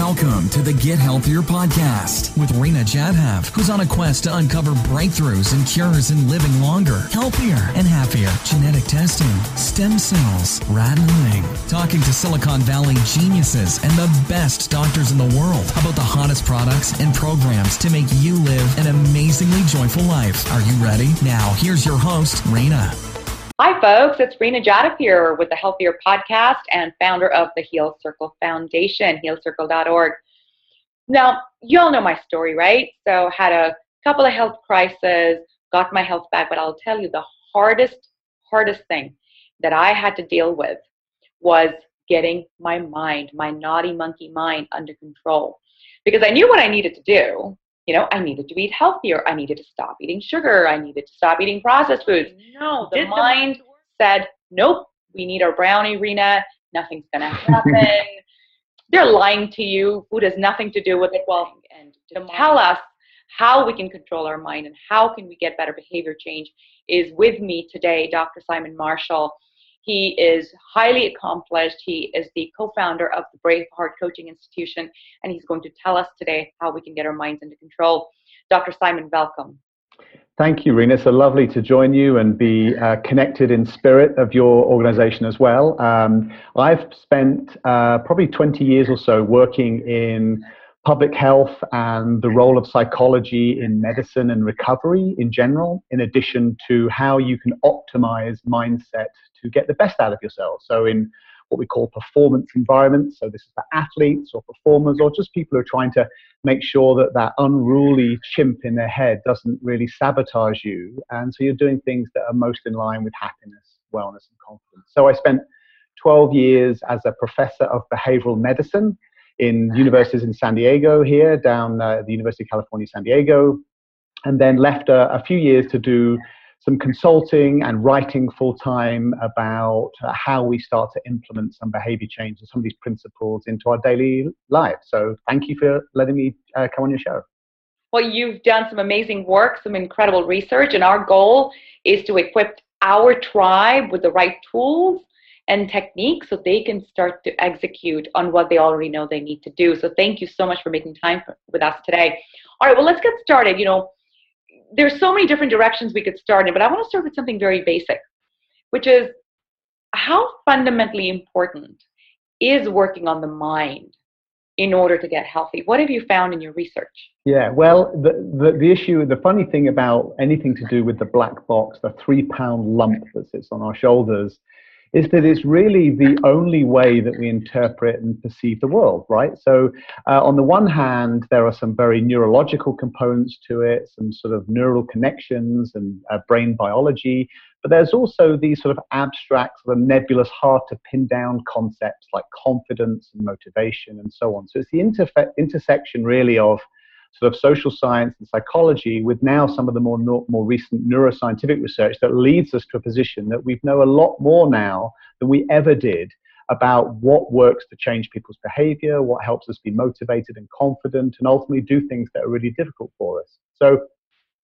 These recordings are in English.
Welcome to the Get Healthier podcast with Rena Jadhav, who's on a quest to uncover breakthroughs and cures in living longer, healthier, and happier. Genetic testing, stem cells, rat milling, talking to Silicon Valley geniuses and the best doctors in the world about the hottest products and programs to make you live an amazingly joyful life. Are you ready? Now, here's your host, Rena. Hi, folks. It's Rena Jadhav here with the Healthier Podcast and founder of the Heal Circle Foundation, healcircle.org. Now, you all know my story, right? So, had a couple of health crises, got my health back, but I'll tell you the hardest, hardest thing that I had to deal with was getting my mind, my naughty monkey mind, under control. Because I knew what I needed to do, you know, I needed to eat healthier. I needed to stop eating sugar. I needed to stop eating processed foods. No, the Did mind the said, nope, we need our brownie, Rena. Nothing's going to happen. They're lying to you. Food has nothing to do with it. Well, and to tell us how we can control our mind and how can we get better behavior change is with me today, Dr. Simon Marshall. He is highly accomplished. He is the co founder of the Braveheart Coaching Institution, and he's going to tell us today how we can get our minds into control. Dr. Simon, welcome. Thank you, Rena. It's so lovely to join you and be uh, connected in spirit of your organization as well. Um, I've spent uh, probably 20 years or so working in public health and the role of psychology in medicine and recovery in general, in addition to how you can optimize mindset to get the best out of yourself. So, in what we call performance environments, so this is for athletes or performers or just people who are trying to make sure that that unruly chimp in their head doesn't really sabotage you. And so you're doing things that are most in line with happiness, wellness, and confidence. So, I spent 12 years as a professor of behavioral medicine in universities in San Diego here, down uh, the University of California, San Diego, and then left a, a few years to do some consulting and writing full time about uh, how we start to implement some behavior change and some of these principles into our daily lives. So thank you for letting me uh, come on your show. Well, you've done some amazing work, some incredible research, and our goal is to equip our tribe with the right tools and techniques so they can start to execute on what they already know they need to do. So thank you so much for making time for, with us today. All right, well, let's get started. You know, there's so many different directions we could start in, but I want to start with something very basic, which is how fundamentally important is working on the mind in order to get healthy? What have you found in your research? Yeah, well, the, the, the, issue, the funny thing about anything to do with the black box, the three pound lump that sits on our shoulders, is that it's really the only way that we interpret and perceive the world, right? So, uh, on the one hand, there are some very neurological components to it, some sort of neural connections and uh, brain biology, but there's also these sort of abstract, sort of nebulous, hard to pin down concepts like confidence and motivation and so on. So, it's the interfe- intersection really of sort of social science and psychology with now some of the more more recent neuroscientific research that leads us to a position that we know a lot more now than we ever did about what works to change people's behavior, what helps us be motivated and confident, and ultimately do things that are really difficult for us. So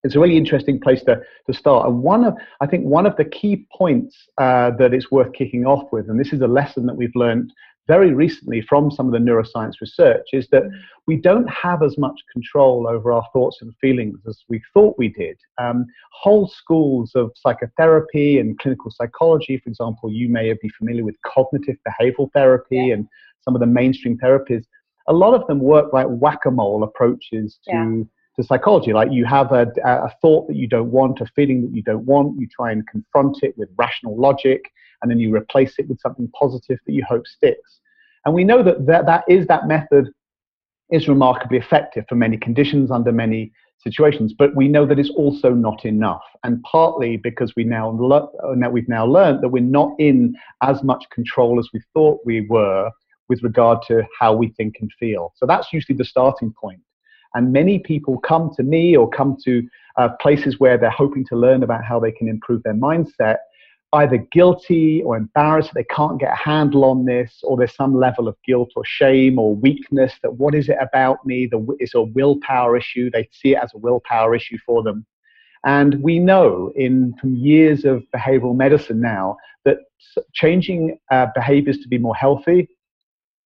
it's a really interesting place to, to start. And one of, I think, one of the key points uh, that it's worth kicking off with, and this is a lesson that we've learned very recently from some of the neuroscience research is that we don't have as much control over our thoughts and feelings as we thought we did. Um, whole schools of psychotherapy and clinical psychology, for example, you may be familiar with cognitive behavioral therapy yeah. and some of the mainstream therapies. A lot of them work like whack a mole approaches to. Yeah. To psychology, like you have a, a thought that you don't want, a feeling that you don't want, you try and confront it with rational logic, and then you replace it with something positive that you hope sticks. And we know that that, that is that method is remarkably effective for many conditions under many situations, but we know that it's also not enough. And partly because we now le- we've now learned that we're not in as much control as we thought we were with regard to how we think and feel. So that's usually the starting point. And many people come to me or come to uh, places where they're hoping to learn about how they can improve their mindset either guilty or embarrassed they can't get a handle on this or there's some level of guilt or shame or weakness that what is it about me the, it's a willpower issue they see it as a willpower issue for them and we know in from years of behavioral medicine now that changing uh, behaviors to be more healthy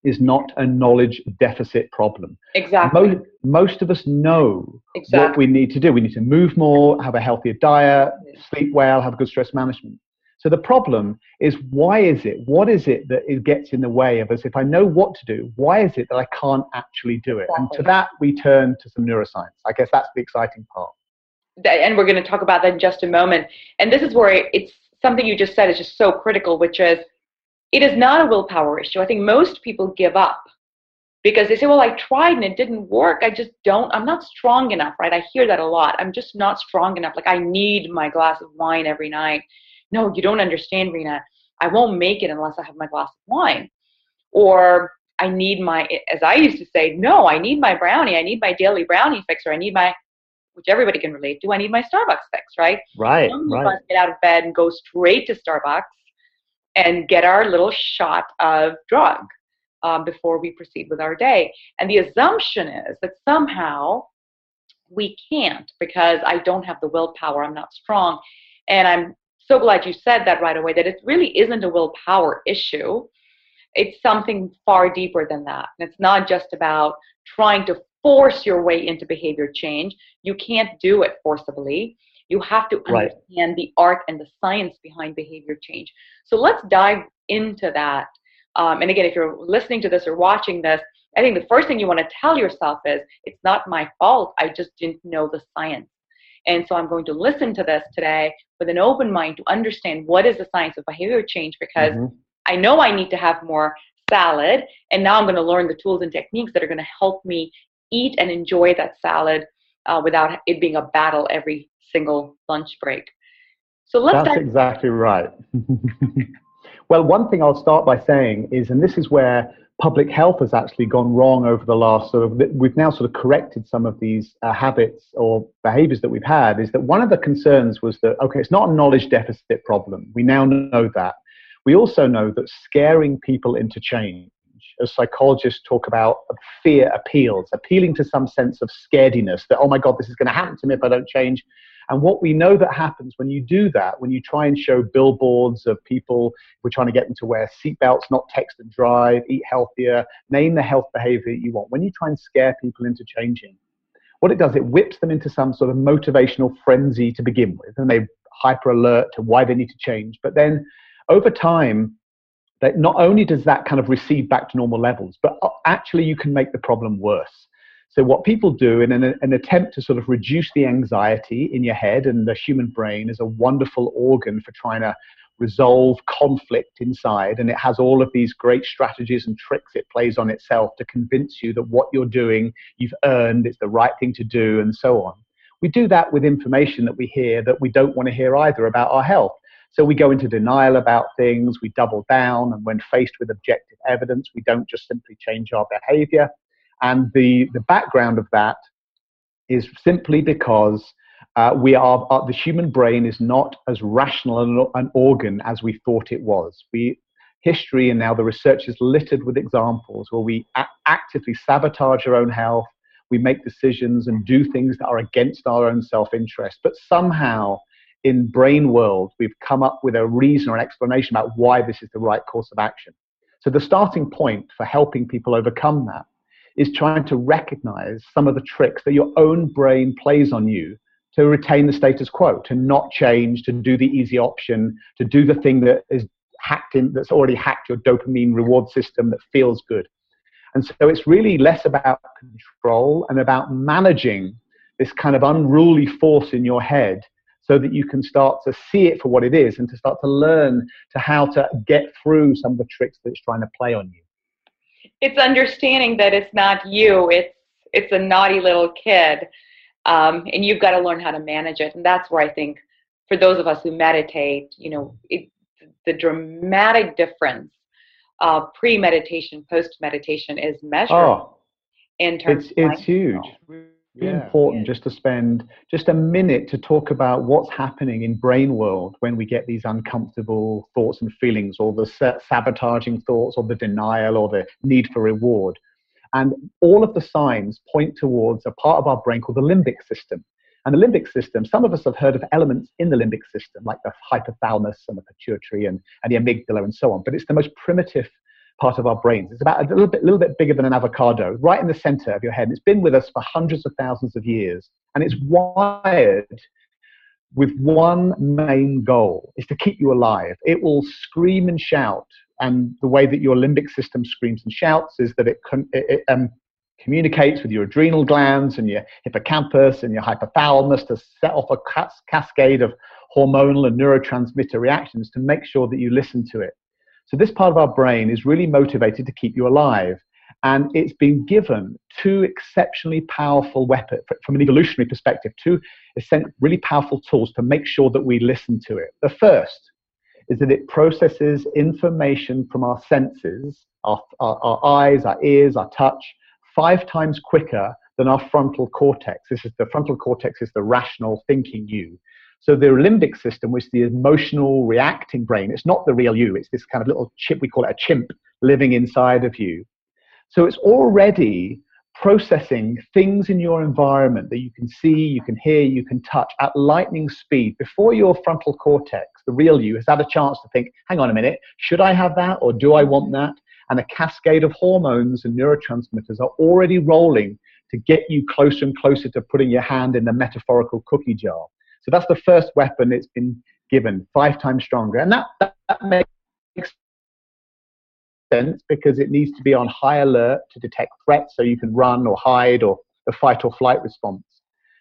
is not a knowledge deficit problem. Exactly. Most, most of us know exactly. what we need to do. We need to move more, have a healthier diet, sleep well, have good stress management. So the problem is why is it? What is it that it gets in the way of us? If I know what to do, why is it that I can't actually do it? Exactly. And to that we turn to some neuroscience. I guess that's the exciting part. And we're going to talk about that in just a moment. And this is where it's something you just said is just so critical, which is it is not a willpower issue. I think most people give up because they say, well, I tried and it didn't work. I just don't, I'm not strong enough, right? I hear that a lot. I'm just not strong enough. Like I need my glass of wine every night no, you don't understand, Rena. I won't make it unless I have my glass of wine. Or I need my, as I used to say, no, I need my brownie. I need my daily brownie fix, or I need my, which everybody can relate to. I need my Starbucks fix, right? Right. right. get out of bed and go straight to Starbucks and get our little shot of drug um, before we proceed with our day. And the assumption is that somehow we can't because I don't have the willpower. I'm not strong. And I'm so glad you said that right away that it really isn't a willpower issue. It's something far deeper than that. And it's not just about trying to force your way into behavior change. You can't do it forcibly. You have to understand right. the art and the science behind behavior change. So let's dive into that. Um, and again, if you're listening to this or watching this, I think the first thing you want to tell yourself is it's not my fault. I just didn't know the science. And so I'm going to listen to this today with an open mind to understand what is the science of behavior change because mm-hmm. I know I need to have more salad. And now I'm going to learn the tools and techniques that are going to help me eat and enjoy that salad uh, without it being a battle every single lunch break. So let's. That's exactly right. well, one thing I'll start by saying is, and this is where public health has actually gone wrong over the last sort of we've now sort of corrected some of these uh, habits or behaviors that we've had is that one of the concerns was that okay it's not a knowledge deficit problem. We now know that. We also know that scaring people into change as psychologists talk about fear appeals appealing to some sense of scarediness that oh my god this is going to happen to me if i don't change and what we know that happens when you do that, when you try and show billboards of people, we're trying to get them to wear seatbelts, not text and drive, eat healthier, name the health behavior you want. When you try and scare people into changing, what it does, it whips them into some sort of motivational frenzy to begin with, and they hyper alert to why they need to change. But then over time, that not only does that kind of recede back to normal levels, but uh, actually you can make the problem worse. So, what people do in an, an, attempt to sort of reduce the anxiety in your head, and the human brain is a wonderful organ for trying to resolve conflict inside, and it has all of these great strategies and tricks it plays on itself to convince you that what you're doing, you've earned, it's the right thing to do, and so on. We do that with information that we hear that we don't want to hear either about our health. So we go into denial about things, we double down, and when faced with objective evidence, we don't just simply change our behavior. And the, the background of that is simply because uh, we are, uh, the human brain is not as rational an, an organ as we thought it was. We, history and now the research is littered with examples where we a- actively sabotage our own health, we make decisions and do things that are against our own self-interest. But somehow, in brain world, we've come up with a reason or an explanation about why this is the right course of action. So the starting point for helping people overcome that is trying to recognize some of the tricks that your own brain plays on you to retain the status quo, to not change, to do the easy option, to do the thing that is hacked in, that's already hacked your dopamine reward system that feels good. And so it's really less about control and about managing this kind of unruly force in your head so that you can start to see it for what it is and to start to learn to how to get through some of the tricks that it's trying to play on you it's understanding that it's not you it's it's a naughty little kid um, and you've got to learn how to manage it and that's where i think for those of us who meditate you know it, the dramatic difference uh, pre-meditation post-meditation is measured oh, in terms it's, it's huge really yeah. important just to spend just a minute to talk about what's happening in brain world when we get these uncomfortable thoughts and feelings or the sabotaging thoughts or the denial or the need for reward and all of the signs point towards a part of our brain called the limbic system and the limbic system some of us have heard of elements in the limbic system like the hypothalamus and the pituitary and, and the amygdala and so on but it's the most primitive part of our brains. It's about a little bit, little bit bigger than an avocado, right in the center of your head. It's been with us for hundreds of thousands of years. And it's wired with one main goal is to keep you alive. It will scream and shout. And the way that your limbic system screams and shouts is that it, con- it, it um, communicates with your adrenal glands and your hippocampus and your hypothalamus to set off a cas- cascade of hormonal and neurotransmitter reactions to make sure that you listen to it. So this part of our brain is really motivated to keep you alive. And it's been given two exceptionally powerful weapons from an evolutionary perspective, two really powerful tools to make sure that we listen to it. The first is that it processes information from our senses, our, our, our eyes, our ears, our touch, five times quicker than our frontal cortex. This is the frontal cortex is the rational thinking you. So the limbic system, which is the emotional reacting brain, it's not the real you. It's this kind of little chip, we call it a chimp, living inside of you. So it's already processing things in your environment that you can see, you can hear, you can touch at lightning speed before your frontal cortex, the real you, has had a chance to think, hang on a minute, should I have that or do I want that? And a cascade of hormones and neurotransmitters are already rolling to get you closer and closer to putting your hand in the metaphorical cookie jar. So that's the first weapon it's been given, five times stronger. And that, that, that makes sense because it needs to be on high alert to detect threats so you can run or hide or the fight or flight response.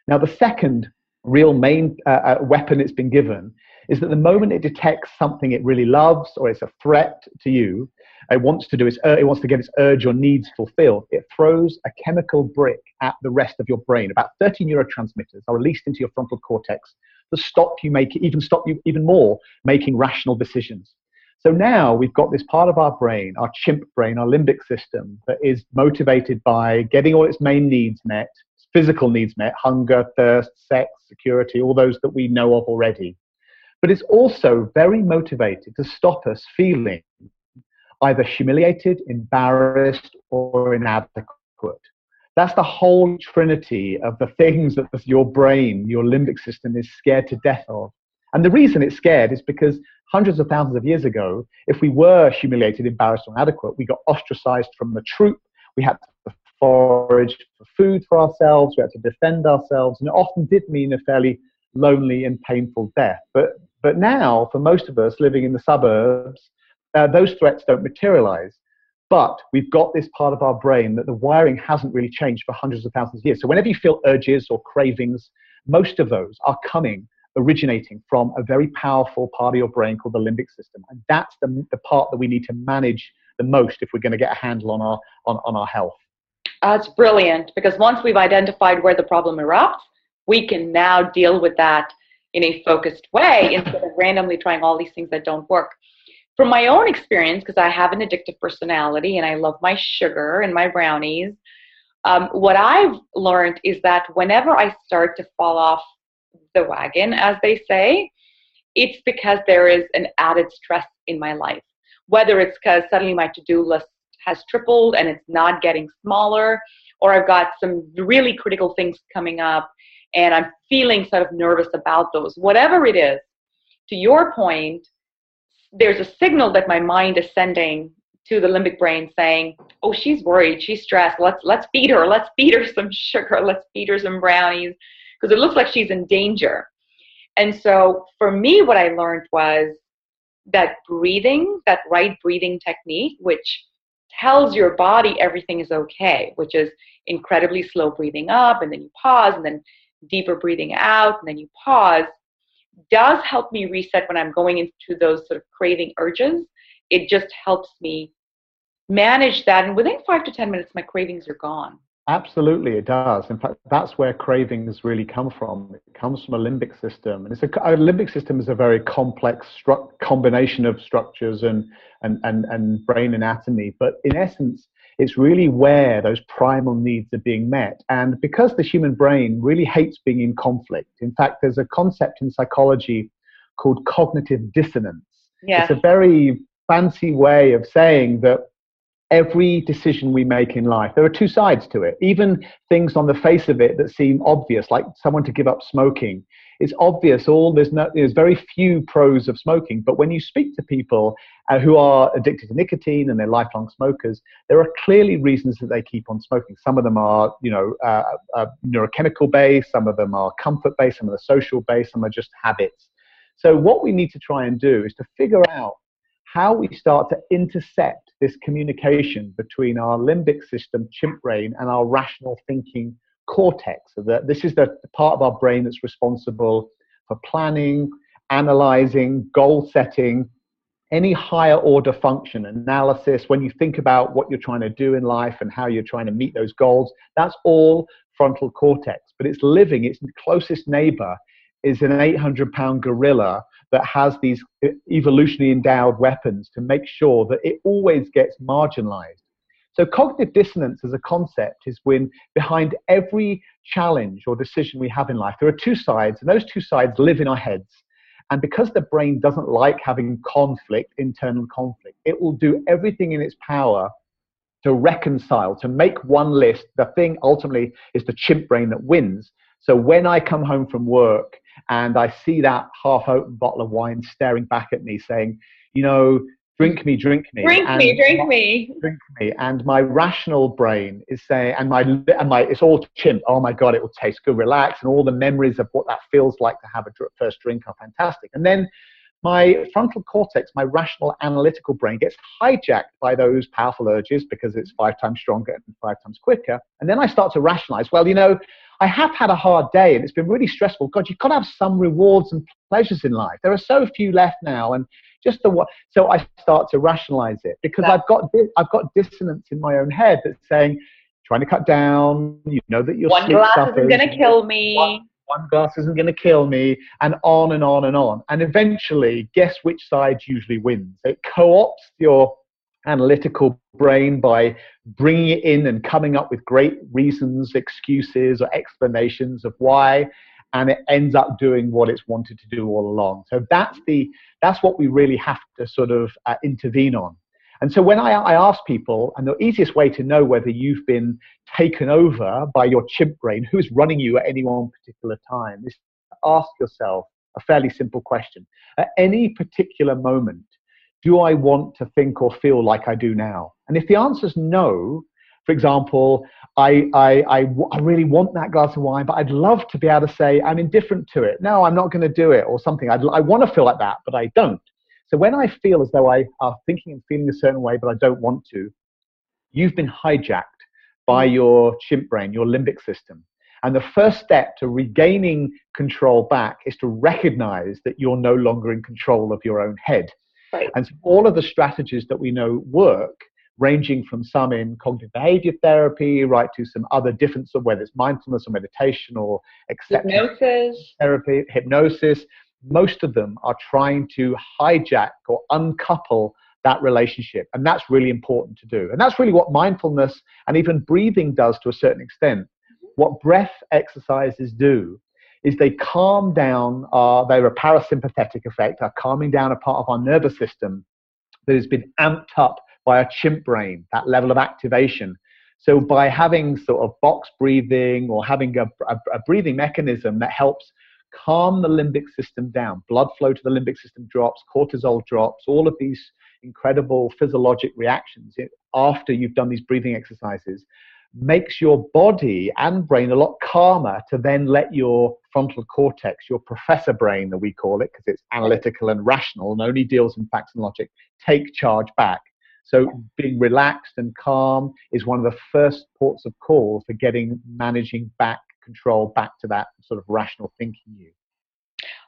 Now, the second real main uh, uh, weapon it's been given is that the moment it detects something it really loves or it's a threat to you, it wants to do its, uh, it wants to get its urge or needs fulfilled. It throws a chemical brick at the rest of your brain. About 30 neurotransmitters are released into your frontal cortex to stop you make even stop you even more making rational decisions. So now we've got this part of our brain, our chimp brain, our limbic system, that is motivated by getting all its main needs met, physical needs met, hunger, thirst, sex, security, all those that we know of already. But it's also very motivated to stop us feeling either humiliated, embarrassed, or inadequate. That's the whole trinity of the things that your brain, your limbic system, is scared to death of. And the reason it's scared is because hundreds of thousands of years ago, if we were humiliated, embarrassed, or inadequate, we got ostracized from the troop. We had to forage for food for ourselves. We had to defend ourselves. And it often did mean a fairly lonely and painful death. But, but now, for most of us living in the suburbs, uh, those threats don't materialize. But we've got this part of our brain that the wiring hasn't really changed for hundreds of thousands of years. So whenever you feel urges or cravings, most of those are coming, originating from a very powerful part of your brain called the limbic system. And that's the, the part that we need to manage the most if we're going to get a handle on our, on, on our health. That's brilliant because once we've identified where the problem erupts, we can now deal with that in a focused way instead of randomly trying all these things that don't work from my own experience, because I have an addictive personality and I love my sugar and my brownies, um, what I've learned is that whenever I start to fall off the wagon, as they say, it's because there is an added stress in my life. Whether it's because suddenly my to do list has tripled and it's not getting smaller, or I've got some really critical things coming up and I'm feeling sort of nervous about those. Whatever it is, to your point, there's a signal that my mind is sending to the limbic brain saying, "Oh, she's worried, she's stressed. Let's let's feed her. Let's feed her some sugar. Let's feed her some brownies because it looks like she's in danger." And so for me what I learned was that breathing, that right breathing technique which tells your body everything is okay, which is incredibly slow breathing up and then you pause and then deeper breathing out and then you pause does help me reset when I'm going into those sort of craving urges. It just helps me manage that. And within five to 10 minutes, my cravings are gone. Absolutely, it does. In fact, that's where cravings really come from. It comes from a limbic system, and it's a, a limbic system is a very complex stru- combination of structures and, and and and brain anatomy. But in essence, it's really where those primal needs are being met. And because the human brain really hates being in conflict, in fact, there's a concept in psychology called cognitive dissonance. Yeah. It's a very fancy way of saying that every decision we make in life, there are two sides to it. Even things on the face of it that seem obvious, like someone to give up smoking, it's obvious. All there's no, there's very few pros of smoking. But when you speak to people uh, who are addicted to nicotine and they're lifelong smokers, there are clearly reasons that they keep on smoking. Some of them are, you know, uh, uh, neurochemical based. Some of them are comfort based. Some of are social based. Some are just habits. So what we need to try and do is to figure out how we start to intercept this communication between our limbic system, chimp brain, and our rational thinking cortex. So that this is the, the part of our brain that's responsible for planning, analyzing, goal setting, any higher order function analysis. When you think about what you're trying to do in life and how you're trying to meet those goals, that's all frontal cortex. But it's living, its closest neighbor is an 800 pound gorilla that has these evolutionarily endowed weapons to make sure that it always gets marginalized. So, cognitive dissonance as a concept is when behind every challenge or decision we have in life, there are two sides, and those two sides live in our heads. And because the brain doesn't like having conflict, internal conflict, it will do everything in its power to reconcile, to make one list. The thing ultimately is the chimp brain that wins. So when I come home from work and I see that half open bottle of wine staring back at me saying, you know, drink me, drink me. Drink me, drink my, me. Drink me. And my rational brain is saying, and my, and my, it's all chimp. Oh my God, it will taste good, relax. And all the memories of what that feels like to have a first drink are fantastic. And then my frontal cortex, my rational analytical brain gets hijacked by those powerful urges because it's five times stronger and five times quicker. And then I start to rationalize, well, you know, I have had a hard day and it's been really stressful. God, you've got to have some rewards and pleasures in life. There are so few left now, and just the what. So I start to rationalize it because I've got I've got dissonance in my own head that's saying, trying to cut down. You know that your one glass suffers, isn't going to kill me. One, one glass isn't going to kill me, and on and on and on. And eventually, guess which side usually wins? It co-opts your analytical brain by bringing it in and coming up with great reasons, excuses, or explanations of why, and it ends up doing what it's wanted to do all along. So that's the that's what we really have to sort of uh, intervene on. And so when I, I ask people, and the easiest way to know whether you've been taken over by your chimp brain, who's running you at any one particular time, is ask yourself a fairly simple question. At any particular moment, do I want to think or feel like I do now? And if the answer is no, for example, I, I, I, I, really want that glass of wine, but I'd love to be able to say I'm indifferent to it. No, I'm not going to do it or something. I'd, I want to feel like that, but I don't. So when I feel as though I are thinking and feeling a certain way, but I don't want to, you've been hijacked by mm. your chimp brain, your limbic system. And the first step to regaining control back is to recognize that you're no longer in control of your own head. Right. And so all of the strategies that we know work, ranging from some in cognitive behavior therapy, right to some other different, whether it's mindfulness or meditation or hypnosis therapy, hypnosis, most of them are trying to hijack or uncouple that relationship. And that's really important to do. And that's really what mindfulness and even breathing does to a certain extent. What breath exercises do is they calm down, uh, they're a parasympathetic effect, are calming down a part of our nervous system that has been amped up by a chimp brain, that level of activation. So by having sort of box breathing or having a, a, a breathing mechanism that helps calm the limbic system down, blood flow to the limbic system drops, cortisol drops, all of these incredible physiologic reactions after you've done these breathing exercises makes your body and brain a lot calmer to then let your frontal cortex, your professor brain that we call it, because it's analytical and rational and only deals in facts and logic, take charge back. So being relaxed and calm is one of the first ports of call for getting managing back control back to that sort of rational thinking you.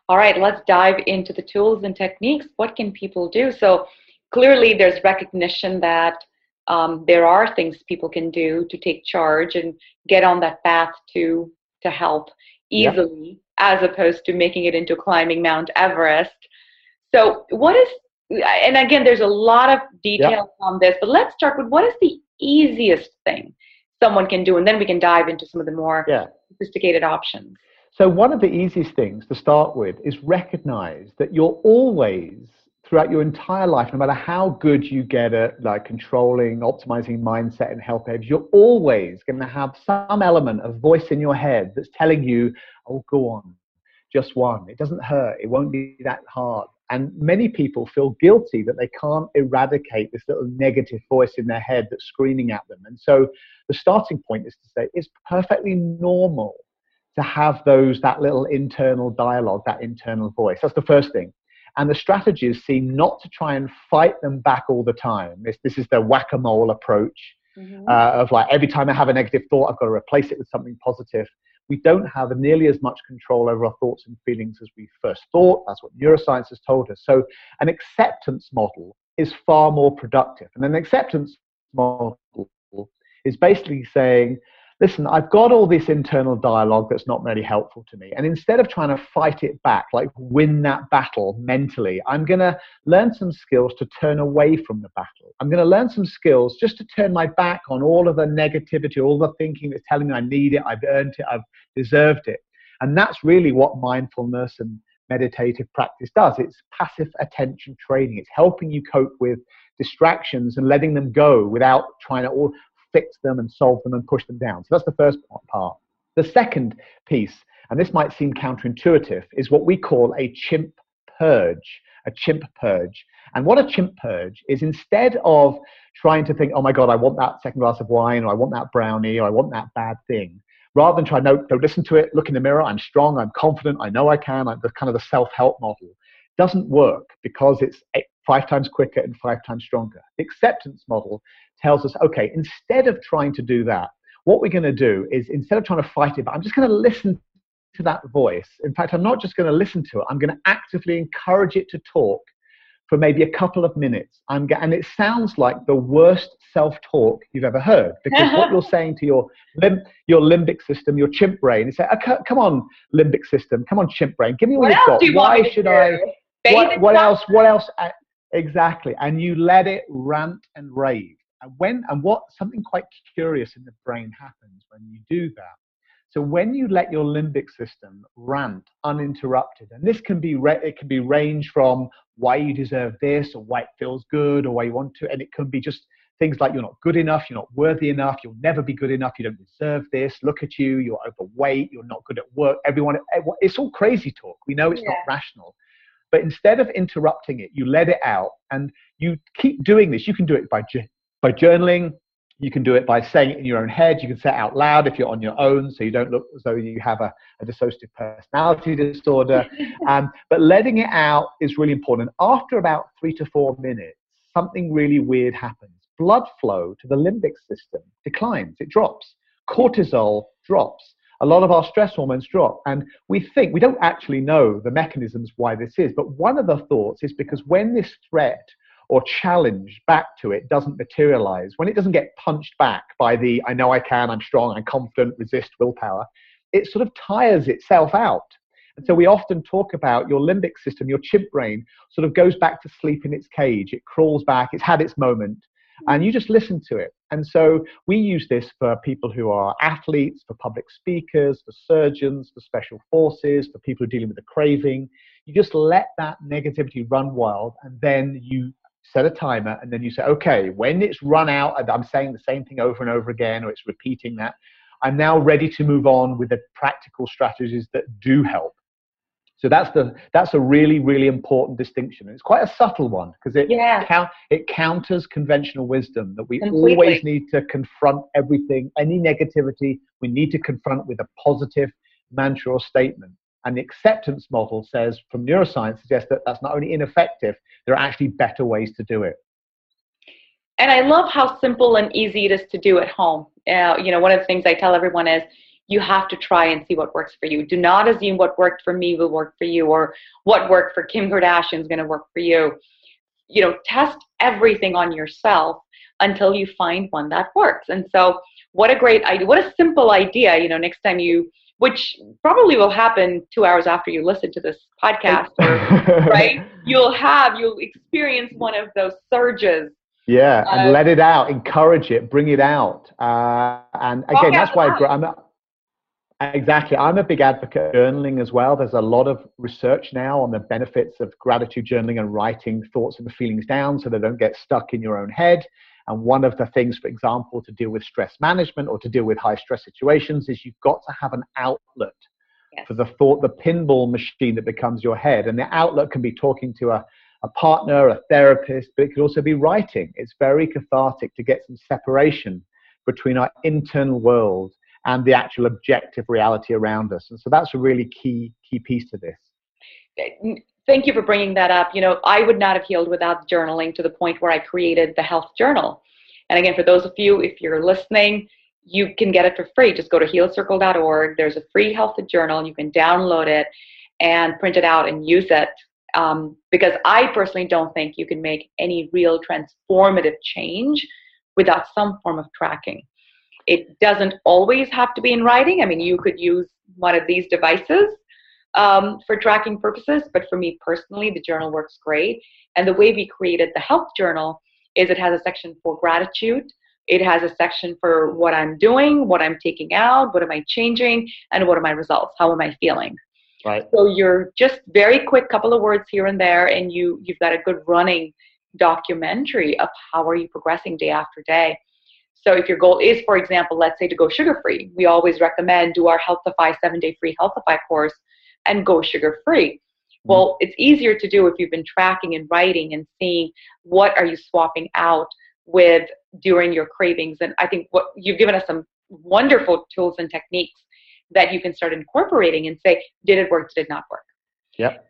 All right, let's dive into the tools and techniques. What can people do? So clearly there's recognition that um, there are things people can do to take charge and get on that path to to help easily yep. as opposed to making it into climbing mount everest so what is and again there's a lot of details yep. on this but let's start with what is the easiest thing someone can do and then we can dive into some of the more yeah. sophisticated options so one of the easiest things to start with is recognize that you're always throughout your entire life, no matter how good you get at like controlling, optimizing mindset and health behaviors, you're always going to have some element of voice in your head that's telling you, oh, go on, just one. It doesn't hurt. It won't be that hard. And many people feel guilty that they can't eradicate this little negative voice in their head that's screaming at them. And so the starting point is to say it's perfectly normal to have those that little internal dialogue, that internal voice. That's the first thing. And the strategies seem not to try and fight them back all the time. This, this is the whack-a-mole approach mm-hmm. uh, of like every time I have a negative thought, I've got to replace it with something positive we don't have nearly as much control over our thoughts and feelings as we first thought. That's what neuroscience has told us. So, an acceptance model is far more productive. And an acceptance model is basically saying, listen, I've got all this internal dialogue that's not really helpful to me. And instead of trying to fight it back, like win that battle mentally, I'm going to learn some skills to turn away from the battle. I'm going to learn some skills just to turn my back on all of the negativity, all the thinking that's telling me I need it, I've earned it, I've deserved it. And that's really what mindfulness and meditative practice does. It's passive attention training. It's helping you cope with distractions and letting them go without trying to all fix them and solve them and push them down. So that's the first part. The second piece, and this might seem counterintuitive, is what we call a chimp purge. A chimp purge. And what a chimp purge is instead of trying to think, oh my God, I want that second glass of wine, or I want that brownie, or I want that bad thing, rather than try, no, no, listen to it, look in the mirror, I'm strong, I'm confident, I know I can, I'm the kind of the self help model, doesn't work because it's five times quicker and five times stronger. The acceptance model tells us, okay, instead of trying to do that, what we're going to do is instead of trying to fight it, but I'm just going to listen to that voice. In fact, I'm not just going to listen to it, I'm going to actively encourage it to talk for maybe a couple of minutes. I'm get, and it sounds like the worst self-talk you've ever heard because what you're saying to your lim, your limbic system, your chimp brain, is say, oh, "Come on, limbic system, come on, chimp brain, give me what, what you've got. Why should I? What, what else? What else? Uh, Exactly. And you let it rant and rave. And when and what something quite curious in the brain happens when you do that. So when you let your limbic system rant uninterrupted, and this can be re- it can be range from why you deserve this or why it feels good or why you want to, and it can be just things like you're not good enough, you're not worthy enough, you'll never be good enough, you don't deserve this. Look at you, you're overweight, you're not good at work. Everyone, eh, it's all crazy talk. We know it's yeah. not rational. But instead of interrupting it, you let it out and you keep doing this. You can do it by, by journaling. You can do it by saying it in your own head. You can say it out loud if you're on your own, so you don't look as though you have a, a dissociative personality disorder. um, but letting it out is really important. After about three to four minutes, something really weird happens. Blood flow to the limbic system declines, it drops. Cortisol drops a lot of our stress hormones drop. And we think, we don't actually know the mechanisms why this is, but one of the thoughts is because when this threat or challenge back to it doesn't materialize, when it doesn't get punched back by the I know I can, I'm strong, I'm confident, resist willpower, it sort of tires itself out. And so we often talk about your limbic system, your chimp brain sort of goes back to sleep in its cage. It crawls back, it's had its moment, and you just listen to it. And so we use this for people who are athletes, for public speakers, for surgeons, for special forces, for people who are dealing with a craving. You just let that negativity run wild, and then you set a timer, and then you say, okay, when it's run out, and I'm saying the same thing over and over again, or it's repeating that, I'm now ready to move on with the practical strategies that do help. So that's the that's a really really important distinction. It's quite a subtle one because it yeah. count, it counters conventional wisdom that we Completely. always need to confront everything, any negativity we need to confront with a positive mantra or statement. And the acceptance model says from neuroscience suggests that that's not only ineffective, there are actually better ways to do it. And I love how simple and easy it is to do at home. Uh, you know, one of the things I tell everyone is you have to try and see what works for you. Do not assume what worked for me will work for you or what worked for Kim Kardashian is going to work for you. You know, test everything on yourself until you find one that works. And so, what a great idea. What a simple idea, you know, next time you which probably will happen 2 hours after you listen to this podcast or, right? You'll have you'll experience one of those surges yeah, and uh, let it out, encourage it, bring it out. Uh, and again, that's why I'm, Exactly. I'm a big advocate of journaling as well. There's a lot of research now on the benefits of gratitude journaling and writing thoughts and feelings down so they don't get stuck in your own head. And one of the things, for example, to deal with stress management or to deal with high stress situations is you've got to have an outlet yes. for the thought, the pinball machine that becomes your head. And the outlet can be talking to a, a partner, a therapist, but it could also be writing. It's very cathartic to get some separation between our internal world and the actual objective reality around us. And so that's a really key key piece to this. Thank you for bringing that up. You know, I would not have healed without journaling to the point where I created the health journal. And again, for those of you, if you're listening, you can get it for free. Just go to healcircle.org. There's a free health journal. You can download it and print it out and use it. Um, because I personally don't think you can make any real transformative change without some form of tracking. It doesn't always have to be in writing. I mean, you could use one of these devices um, for tracking purposes, but for me personally, the journal works great. And the way we created the health journal is it has a section for gratitude. It has a section for what I'm doing, what I'm taking out, what am I changing, and what are my results? How am I feeling? Right. So you're just very quick couple of words here and there, and you you've got a good running documentary of how are you progressing day after day. So if your goal is, for example, let's say to go sugar free, we always recommend do our Healthify seven day free Healthify course and go sugar free. Mm-hmm. Well, it's easier to do if you've been tracking and writing and seeing what are you swapping out with during your cravings. And I think what you've given us some wonderful tools and techniques that you can start incorporating and say, did it work? Did it not work? Yep.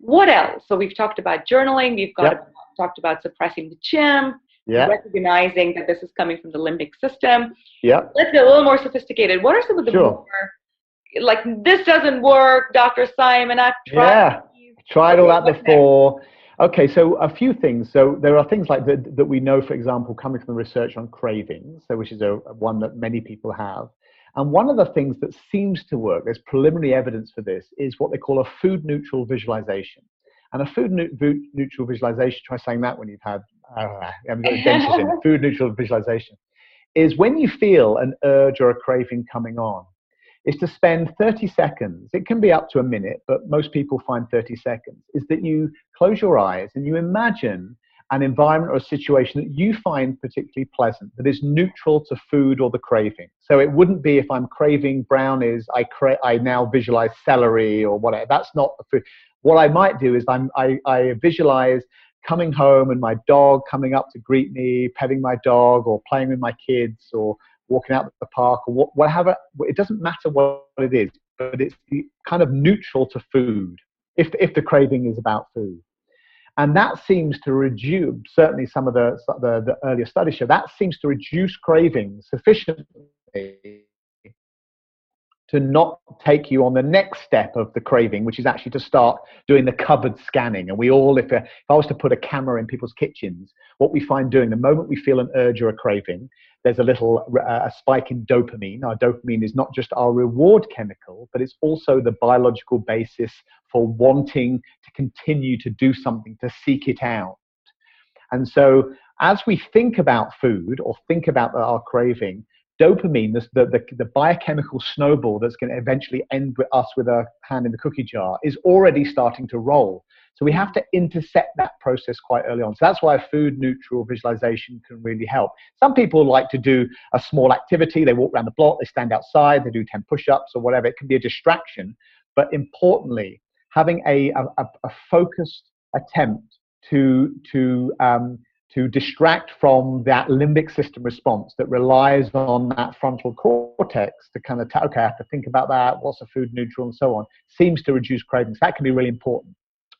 What else? So we've talked about journaling. We've got Yep. talked about suppressing the chim, Yeah. recognizing that this is coming from the limbic system. Yeah. Let's get a little more sophisticated. What are some of the Sure. more like this doesn't work, Dr. Simon? I've tried. Yeah. these." Tried all that next? before. Okay, so a few things. So there are things like that that we know, for example, coming from the research on cravings, so which is a one that many people have. And one of the things that seems to work, there's preliminary evidence for this, is what they call a food neutral visualization. And a food nu- neutral visualization, try saying that when you've had, uh, you haven't got a in, food neutral visualization, is when you feel an urge or a craving coming on, is to spend 30 seconds, it can be up to a minute, but most people find 30 seconds, is that you close your eyes and you imagine an environment or a situation that you find particularly pleasant, that is neutral to food or the craving. So it wouldn't be if I'm craving brownies, I, cra- I now visualize celery or whatever. That's not the food. What I might do is I'm, I, I visualize coming home and my dog coming up to greet me, petting my dog, or playing with my kids, or walking out the park, or wha- whatever. It doesn't matter what it is, but it's kind of neutral to food if, if the craving is about food. And that seems to reduce, certainly some of the, the, the earlier studies show, that seems to reduce cravings sufficiently to not take you on the next step of the craving, which is actually to start doing the cupboard scanning. And we all, if, if I was to put a camera in people's kitchens, what we find doing the moment we feel an urge or a craving, there's a little uh, a spike in dopamine. Our dopamine is not just our reward chemical, but it's also the biological basis for wanting to continue to do something, to seek it out. And so, as we think about food or think about our craving, dopamine, the, the, the, biochemical snowball that's going to eventually end with us with a hand in the cookie jar, is already starting to roll. So we have to intercept that process quite early on. So that's why food neutral visualization can really help. Some people like to do a small activity. They walk around the block, they stand outside, they do 10 push ups or whatever. It can be a distraction. But importantly, having a, a, a focused attempt to, to, um, to distract from that limbic system response that relies on that frontal cortex to kind of, t- okay, I have to think about that, what's a food neutral, and so on, seems to reduce cravings. That can be really important.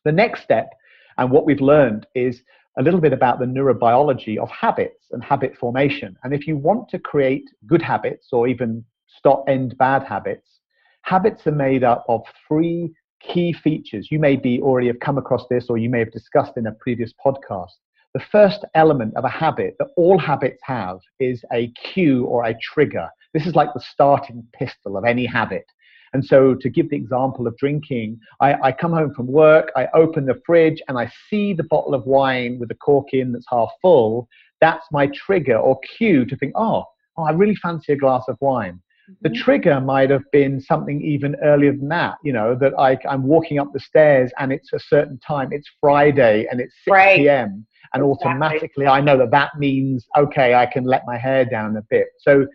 The next step, and what we've learned, is a little bit about the neurobiology of habits and habit formation. And if you want to create good habits or even stop end bad habits, habits are made up of three key features. You may be already have come across this or you may have discussed in a previous podcast. The first element of a habit that all habits have is a cue or a trigger. This is like the starting pistol of any habit. And so, to give the example of drinking, I, I, come home from work, I open the fridge, and I see the bottle of wine with the cork in that's half full. That's my trigger or cue to think, oh, oh I really fancy a glass of wine. The mm-hmm. trigger might have been something even earlier than that, you know, that I, I'm walking up the stairs and it's a certain time, it's Friday and it's 6 Right. p.m. And Exactly. automatically I know that that means, okay, I can let my hair down a bit. So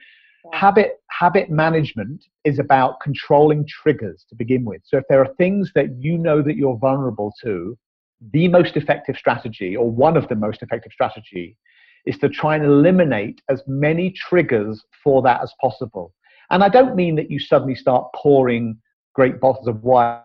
Yeah. habit habit management is about controlling triggers to begin with. So if there are things that you know that you're vulnerable to, the most effective strategy, or one of the most effective strategy, is to try and eliminate as many triggers for that as possible. And I don't mean that you suddenly start pouring great bottles of wine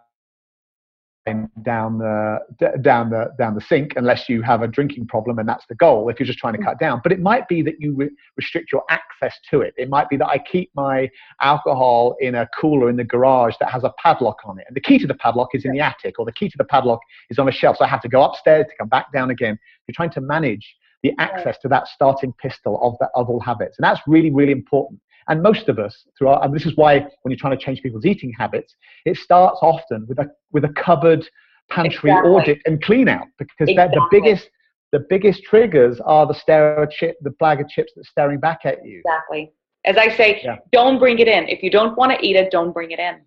down the down the down the sink unless you have a drinking problem and that's the goal if you're just trying to cut down. But it might be that you re- restrict your access to it. It might be that i keep my alcohol in a cooler in the garage that has a padlock on it. And the key to the padlock is in the attic or the key to the padlock is on a shelf. So i have to go upstairs to come back down again. You're trying to manage the access to that starting pistol of, the, of all habits. And that's really really important and most of us, through our, and this is why when you're trying to change people's eating habits, it starts often with a with a cupboard pantry exactly. audit and clean out because exactly. the biggest the biggest triggers are the stare chip, the bag of chips that's staring back at you. Exactly. As I say, yeah. don't bring it in. If you don't want to eat it, don't bring it in.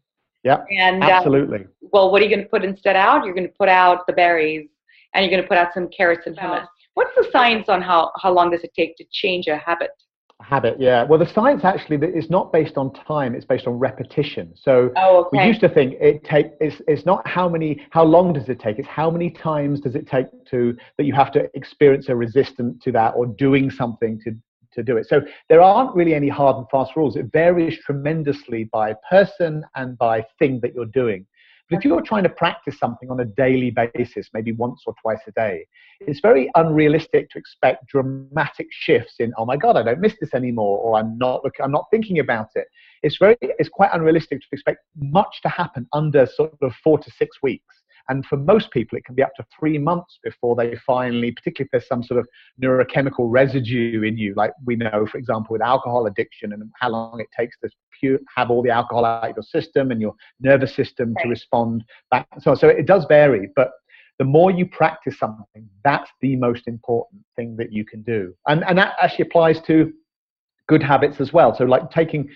Yeah. And absolutely. Um, well, what are you going to put instead out? You're going to put out the berries, and you're going to put out some carrots and hummus. What's the science on how how long does it take to change a habit? Habit yeah. Well the science actually is not based on time it's based on repetition. So oh, okay. we used to think it take it's, it's not how many how long does it take it's how many times does it take to that you have to experience a resistance to that or doing something to to do it. So there aren't really any hard and fast rules. It varies tremendously by person and by thing that you're doing but if you're trying to practice something on a daily basis, maybe once or twice a day, it's very unrealistic to expect dramatic shifts in, oh my God, I don't miss this anymore, or I'm not, look, I'm not thinking about it. It's very, it's quite unrealistic to expect much to happen under sort of four to six weeks. And for most people, it can be up to three months before they finally, particularly if there's some sort of neurochemical residue in you, like we know, for example, with alcohol addiction and how long it takes to pure, have all the alcohol out of your system and your nervous system to respond back. So, so it does vary, but the more you practice something, that's the most important thing that you can do. And, and that actually applies to good habits as well. So, like taking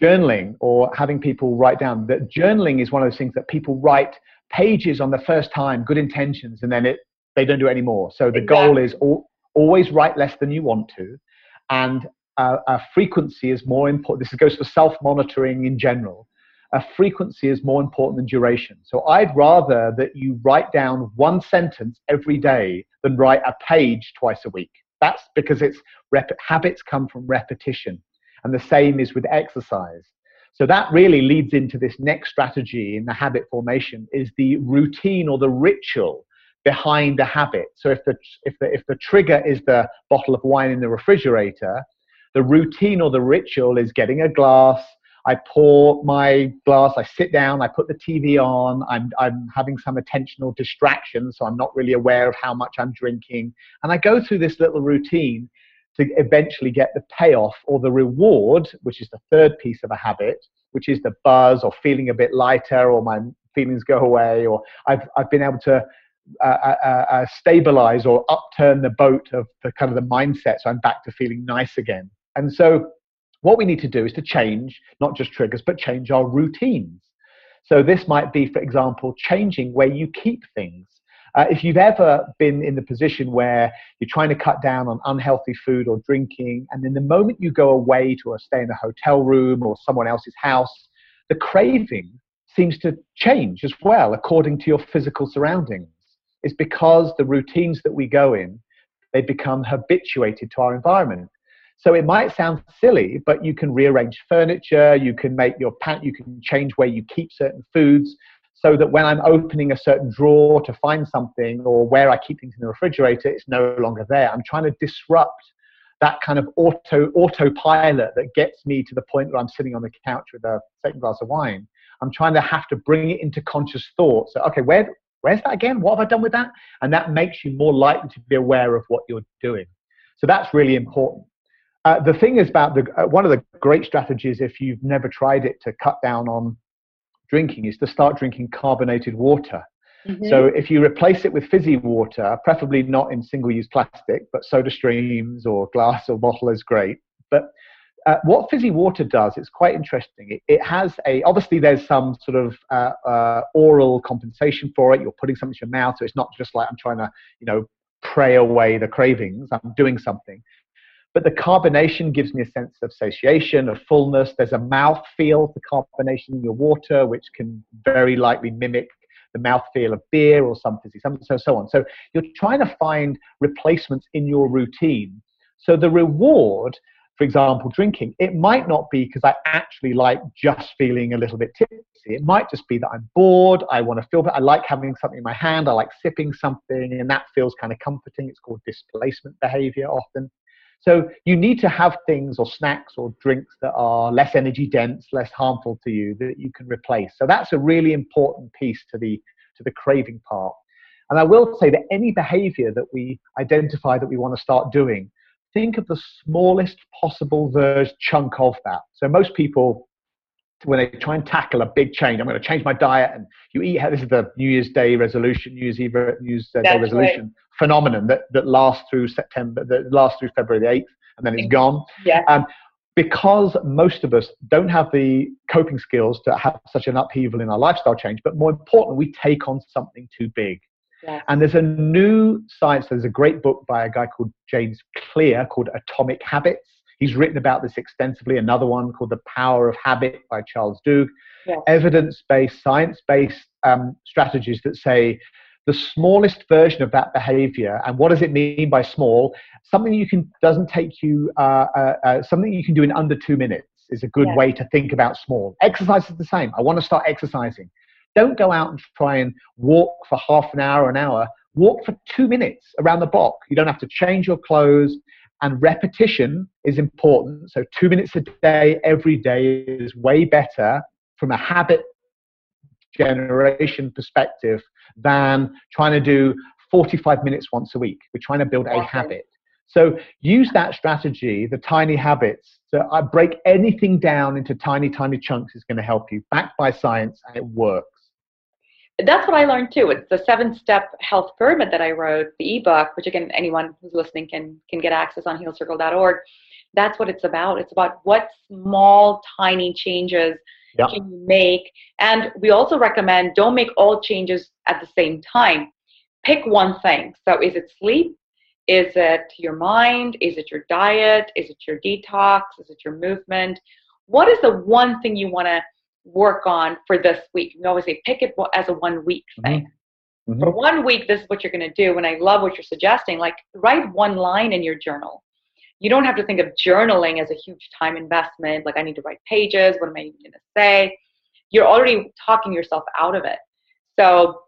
journaling or having people write down that journaling is one of those things that people write pages on the first time, good intentions, and then it they don't do it anymore. So the exactly. goal is all, always write less than you want to, and uh, a frequency is more important. This goes for self-monitoring in general. A frequency is more important than duration. So I'd rather that you write down one sentence every day than write a page twice a week. That's because it's rep- habits come from repetition, and the same is with exercise. So that really leads into this next strategy in the habit formation is the routine or the ritual behind the habit. So if the if the if the trigger is the bottle of wine in the refrigerator, the routine or the ritual is getting a glass. I pour my glass, I sit down, I put the TV on, I'm, I'm having some attentional distraction, so I'm not really aware of how much I'm drinking. And I go through this little routine to eventually get the payoff or the reward, which is the third piece of a habit, which is the buzz or feeling a bit lighter or my feelings go away or I've, I've been able to uh, uh, uh, uh, stabilize or upturn the boat of the kind of the mindset so I'm back to feeling nice again. And so what we need to do is to change not just triggers but change our routines. So this might be, for example, changing where you keep things. Uh, if you've ever been in the position where you're trying to cut down on unhealthy food or drinking, and then the moment you go away to a stay in a hotel room or someone else's house, the craving seems to change as well according to your physical surroundings. It's because the routines that we go in, they become habituated to our environment. So it might sound silly, but you can rearrange furniture, you can make your pant, you can change where you keep certain foods so that when I'm opening a certain drawer to find something or where I keep things in the refrigerator, it's no longer there. I'm trying to disrupt that kind of auto autopilot that gets me to the point where I'm sitting on the couch with a second glass of wine. I'm trying to have to bring it into conscious thought. So, okay, where where's that again? What have I done with that? And that makes you more likely to be aware of what you're doing. So that's really important. Uh, the thing is about the uh, one of the great strategies if you've never tried it to cut down on drinking is to start drinking carbonated water. Mm-hmm. So if you replace it with fizzy water, preferably not in single-use plastic, but soda streams or glass or bottle is great. But uh, what fizzy water does, it's quite interesting. It, it has a, obviously there's some sort of uh, uh, oral compensation for it. You're putting something in your mouth, so it's not just like I'm trying to, you know, pray away the cravings. I'm doing something. But the carbonation gives me a sense of satiation, of fullness. There's a mouth feel to carbonation in your water, which can very likely mimic the mouth feel of beer or something, so, so on. So you're trying to find replacements in your routine. So the reward for example, drinking, it might not be because I actually like just feeling a little bit tipsy. It might just be that I'm bored. I want to feel better. I like having something in my hand. I like sipping something, and that feels kind of comforting. It's called displacement behavior often. So you need to have things or snacks or drinks that are less energy dense, less harmful to you that you can replace. So that's a really important piece to the to the craving part. And I will say that any behavior that we identify that we want to start doing, think of the smallest possible verge chunk of that. So most people, when they try and tackle a big change, I'm going to change my diet, and you eat. This is the New Year's Day resolution, New Year's Eve New Year's Day resolution right. phenomenon that, that lasts through September, that lasts through February the eighth, and then it's gone. Yeah. Um, because most of us don't have the coping skills to have such an upheaval in our lifestyle change, but more importantly, we take on something too big. And there's a new science, there's a great book by a guy called James Clear called Atomic Habits. He's written about this extensively. Another one called The Power of Habit by Charles. Yes. Evidence based, science based um, strategies that say the smallest version of that behavior and what does it mean by small something you can doesn't take you uh, uh, uh, something you can do in under two minutes is a good way to think about small exercise is the same i want to start exercising don't go out and try and walk for half an hour, an hour. Walk for two minutes around the block. You don't have to change your clothes. And repetition is important. So, two minutes a day, every day is way better from a habit generation perspective than trying to do 45 minutes once a week. We're trying to build a habit. So use that strategy, the tiny habits. So I uh, break anything down into tiny, tiny chunks is going to help you, backed by science, and it works that's what I learned too. It's the seven step health pyramid that I wrote, the ebook, which again, anyone who's listening can, can get access on healcircle.org. That's what it's about. It's about what small, tiny changes can you make. And we also recommend don't make all changes at the same time. Pick one thing. So is it sleep? Is it your mind? Is it your diet? Is it your detox? Is it your movement? What is the one thing you want to work on for this week. We always say pick it as a one week mm-hmm. thing. Mm-hmm. For one week, this is what you're going to do. And I love what you're suggesting. Like, write one line in your journal. You don't have to think of journaling as a huge time investment. Like, I need to write pages. What am I even going to say? You're already talking yourself out of it. So,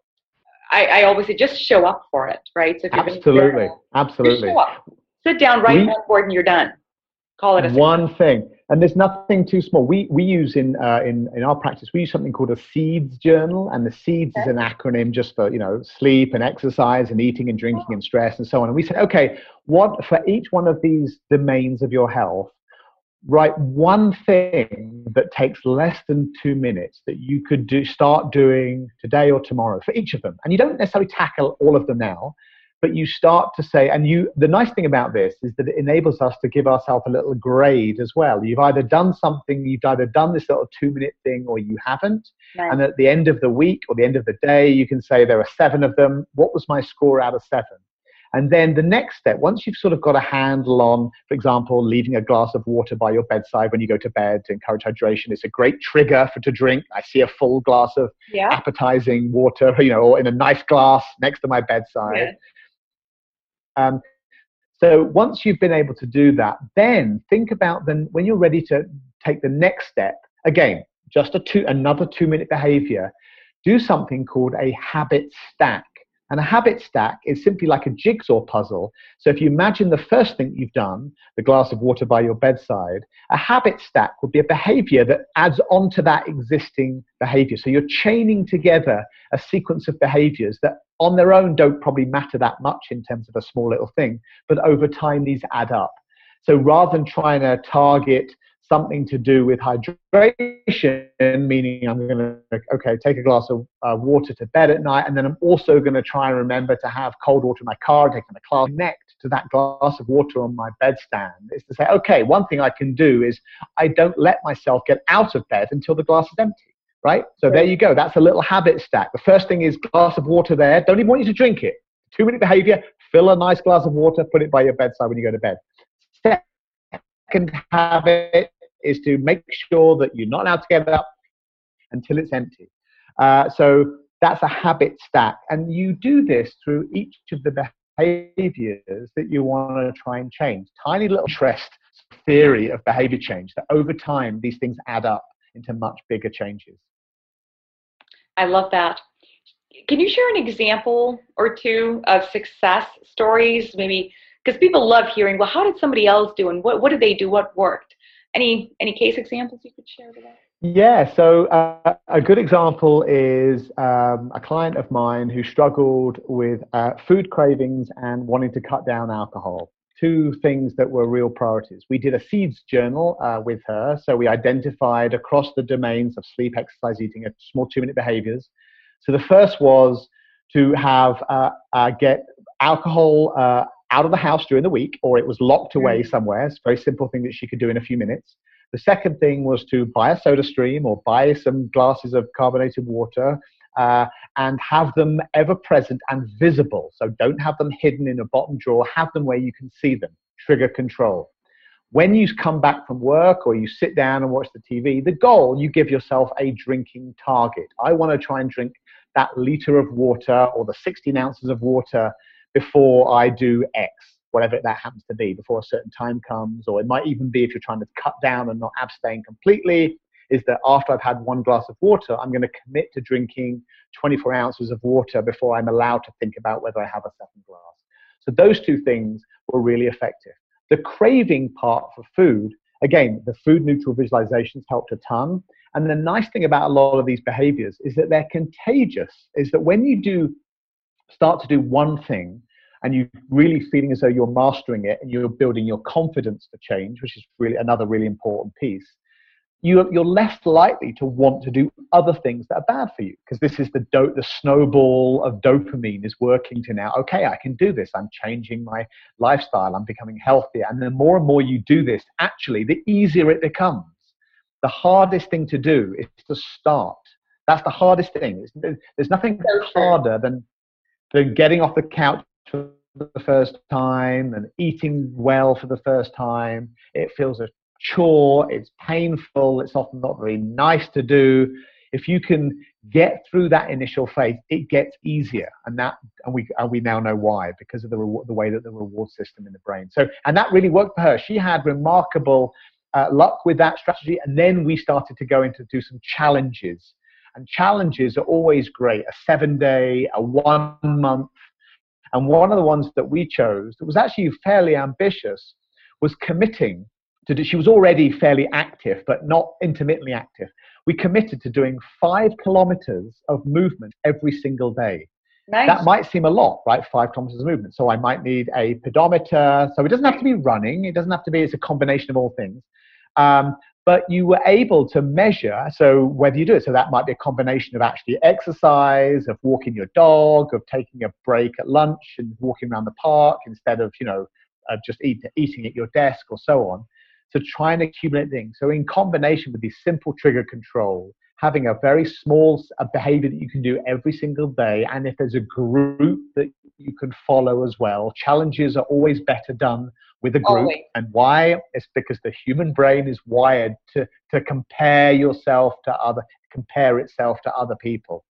I, I always say just show up for it, right? So, absolutely, journal, absolutely, sit down, write we, one word, and you're done. Call it a one thing and there's nothing too small. We we use in uh, in in our practice we use something called a seeds journal, and the seeds okay. is an acronym just for you know sleep and exercise and eating and drinking and stress and so on. And we said, okay, what for each one of these domains of your health, write one thing that takes less than two minutes that you could do start doing today or tomorrow for each of them, and you don't necessarily tackle all of them now but you start to say and you the nice thing about this is that it enables us to give ourselves a little grade as well you've either done something you've either done this little two minute thing or you haven't right. and at the end of the week or the end of the day you can say there are seven of them what was my score out of seven and then the next step, once you've sort of got a handle on, for example, leaving a glass of water by your bedside when you go to bed to encourage hydration, it's a great trigger for to drink. I see a full glass of yeah. appetizing water, you know, or in a nice glass next to my bedside. Yeah. Um, so once you've been able to do that, then think about then when you're ready to take the next step. Again, just a two, another two minute behavior. Do something called a habit stack. And a habit stack is simply like a jigsaw puzzle. So if you imagine the first thing you've done, the glass of water by your bedside, a habit stack would be a behavior that adds on to that existing behavior. So you're chaining together a sequence of behaviors that on their own don't probably matter that much in terms of a small little thing, but over time these add up. So rather than trying to target something to do with hydration, meaning I'm going to, okay, take a glass of uh, water to bed at night, and then I'm also going to try and remember to have cold water in my car, taking the class connect to that glass of water on my bedstand is to say, okay, one thing I can do is I don't let myself get out of bed until the glass is empty. Right? So there you go. That's a little habit stack. The first thing is glass of water there. Don't even want you to drink it. Two minute behavior, fill a nice glass of water, put it by your bedside when you go to bed. Second habit is to make sure that you're not allowed to get up until it's empty. Uh, so that's a habit stack. And you do this through each of the behaviors that you want to try and change. Tiny little interest theory of behavior change that over time these things add up into much bigger changes. I love that. Can you share an example or two of success stories? Maybe because people love hearing, well, how did somebody else do and what, what did they do? What worked? Any any case examples you could share with us? Yeah, so uh, a good example is um, a client of mine who struggled with uh, food cravings and wanting to cut down alcohol. Two things that were real priorities. We did a seeds journal uh, with her, so we identified across the domains of sleep, exercise, eating, a small two-minute behaviors. So the first was to have uh, uh, get alcohol uh, out of the house during the week, or it was locked away mm. somewhere. It's a very simple thing that she could do in a few minutes. The second thing was to buy a soda stream or buy some glasses of carbonated water uh, and have them ever present and visible. So don't have them hidden in a bottom drawer, have them where you can see them. Trigger control. When you come back from work or you sit down and watch the TV, the goal, you give yourself a drinking target. I want to try and drink that liter of water or the 16 ounces of water before I do X whatever that happens to be before a certain time comes or it might even be if you're trying to cut down and not abstain completely is that after i've had one glass of water i'm going to commit to drinking 24 ounces of water before i'm allowed to think about whether i have a second glass. So those two things were really effective. The craving part for food again the food neutral visualizations helped a ton. And the nice thing about a lot of these behaviors is that they're contagious is that when you do start to do one thing and you're really feeling as though you're mastering it and you're building your confidence to change, which is really another really important piece, you, you're less likely to want to do other things that are bad for you because this is the do- the snowball of dopamine is working to now okay i can do this i'm changing my lifestyle i'm becoming healthier and the more and more you do this actually the easier it becomes. The hardest thing to do is to start. That's the hardest thing. There's nothing harder than than getting off the couch for the first time and eating well for the first time. It feels a chore, it's painful, it's often not very nice to do. If you can get through that initial phase, it gets easier, and that and we and we now know why because of the reward, the way that the reward system in the brain. So and that really worked for her. She had remarkable uh, luck with that strategy, and then we started to go into do some challenges. And challenges are always great. A seven day, a one month, and one of the ones that we chose that was actually fairly ambitious was committing to do, she was already fairly active, but not intermittently active. We committed to doing five kilometers of movement every single day. Nice. That might seem a lot, right? Five kilometers of movement. So I might need a pedometer. So it doesn't have to be running. It doesn't have to be, it's a combination of all things. Um, but you were able to measure so whether you do it so that might be a combination of actually exercise of walking your dog of taking a break at lunch and walking around the park instead of you know uh, just eat, eating at your desk or so on to try and accumulate things so in combination with these simple trigger control having a very small a behavior that you can do every single day and if there's a group that you can follow as well challenges are always better done with a group. Always. And why? It's because the human brain is wired to, to compare yourself to other, compare itself to other people.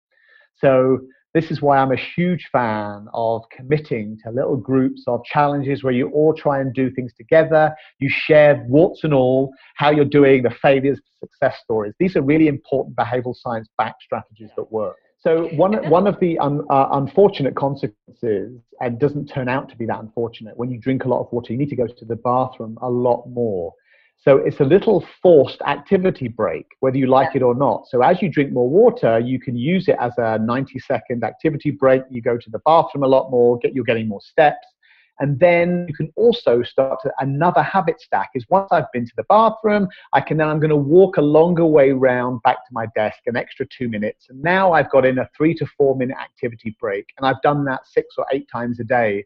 So this is why I'm a huge fan of committing to little groups of challenges where you all try and do things together. You share warts and all, how you're doing, the failures, the success stories. These are really important behavioral science backed strategies that work. So one one of the un, uh, unfortunate consequences, and doesn't turn out to be that unfortunate, when you drink a lot of water, you need to go to the bathroom a lot more. So it's a little forced activity break, whether you like it or not. So as you drink more water, you can use it as a 90 second activity break. You go to the bathroom a lot more, get you're getting more steps. And then you can also start to, another habit stack is once I've been to the bathroom, I can then I'm going to walk a longer way round back to my desk, an extra two minutes. And now I've got in a three to four minute activity break. And I've done that six or eight times a day.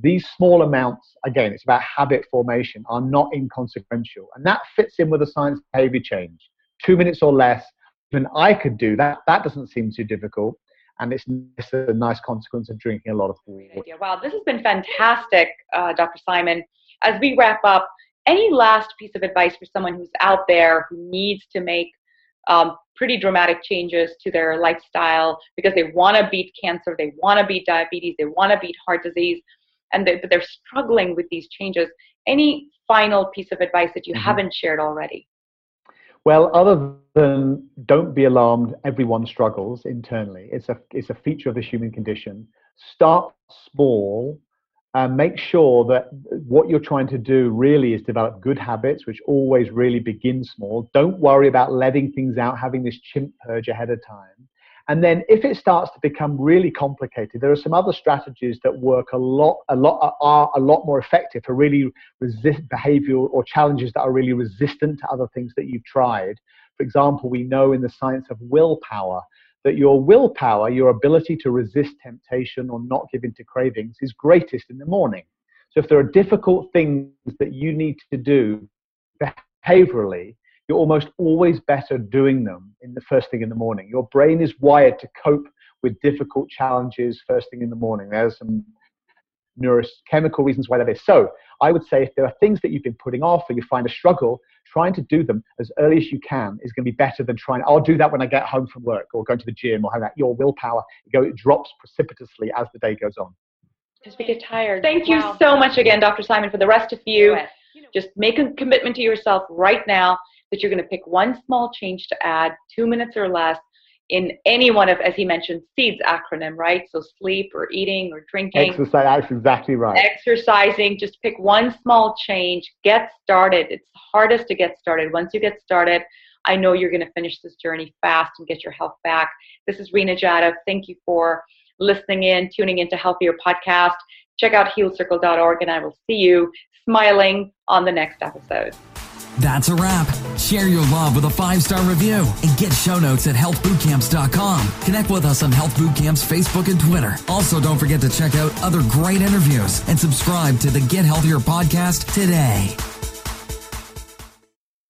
These small amounts, again, it's about habit formation, are not inconsequential. And that fits in with the science behavior change. Two minutes or less, even I could do that. That doesn't seem too difficult and it's, a nice consequence of drinking a lot of water. Wow, this has been fantastic, uh, Dr. Simon. As we wrap up, Any last piece of advice for someone who's out there who needs to make um, pretty dramatic changes to their lifestyle because they want to beat cancer, they want to beat diabetes, they want to beat heart disease, and they, but they're struggling with these changes. Any final piece of advice that you mm-hmm. haven't shared already? Well, other than don't be alarmed, everyone struggles internally. It's a it's a feature of the human condition. Start small and make sure that what you're trying to do really is develop good habits, which always really begin small. Don't worry about letting things out, having this chimp purge ahead of time. And then if it starts to become really complicated, there are some other strategies that work a lot, a lot are a lot more effective for really resist behavioral or challenges that are really resistant to other things that you've tried. For example, we know in the science of willpower that your willpower, your ability to resist temptation or not give in to cravings, is greatest in the morning. So if there are difficult things that you need to do behaviorally, you're almost always better doing them in the first thing in the morning. Your brain is wired to cope with difficult challenges first thing in the morning. There's some neurochemical reasons why that is. So I would say if there are things that you've been putting off or you find a struggle, trying to do them as early as you can is going to be better than trying, I'll do that when I get home from work or going to the gym or have that. Your willpower, it, go, it drops precipitously as the day goes on. Because we get tired. Thank wow. you so much again, Dr. Simon. For the rest of you, just make a commitment to yourself right now that you're going to pick one small change to add, two minutes or less, in any one of, as he mentioned, SEEDS acronym, right? So sleep or eating or drinking. Exercise, that's exactly right. Exercising, just pick one small change, get started. It's hardest to get started. Once you get started, I know you're going to finish this journey fast and get your health back. This is Rena Jadhav. Thank you for listening in, tuning into Healthier Podcast. Check out healcircle.org, and I will see you smiling on the next episode. That's a wrap. Share your love with a five star review and get show notes at healthbootcamps.com. Connect with us on Health Bootcamp's Facebook and Twitter. Also, don't forget to check out other great interviews and subscribe to the Get Healthier podcast today.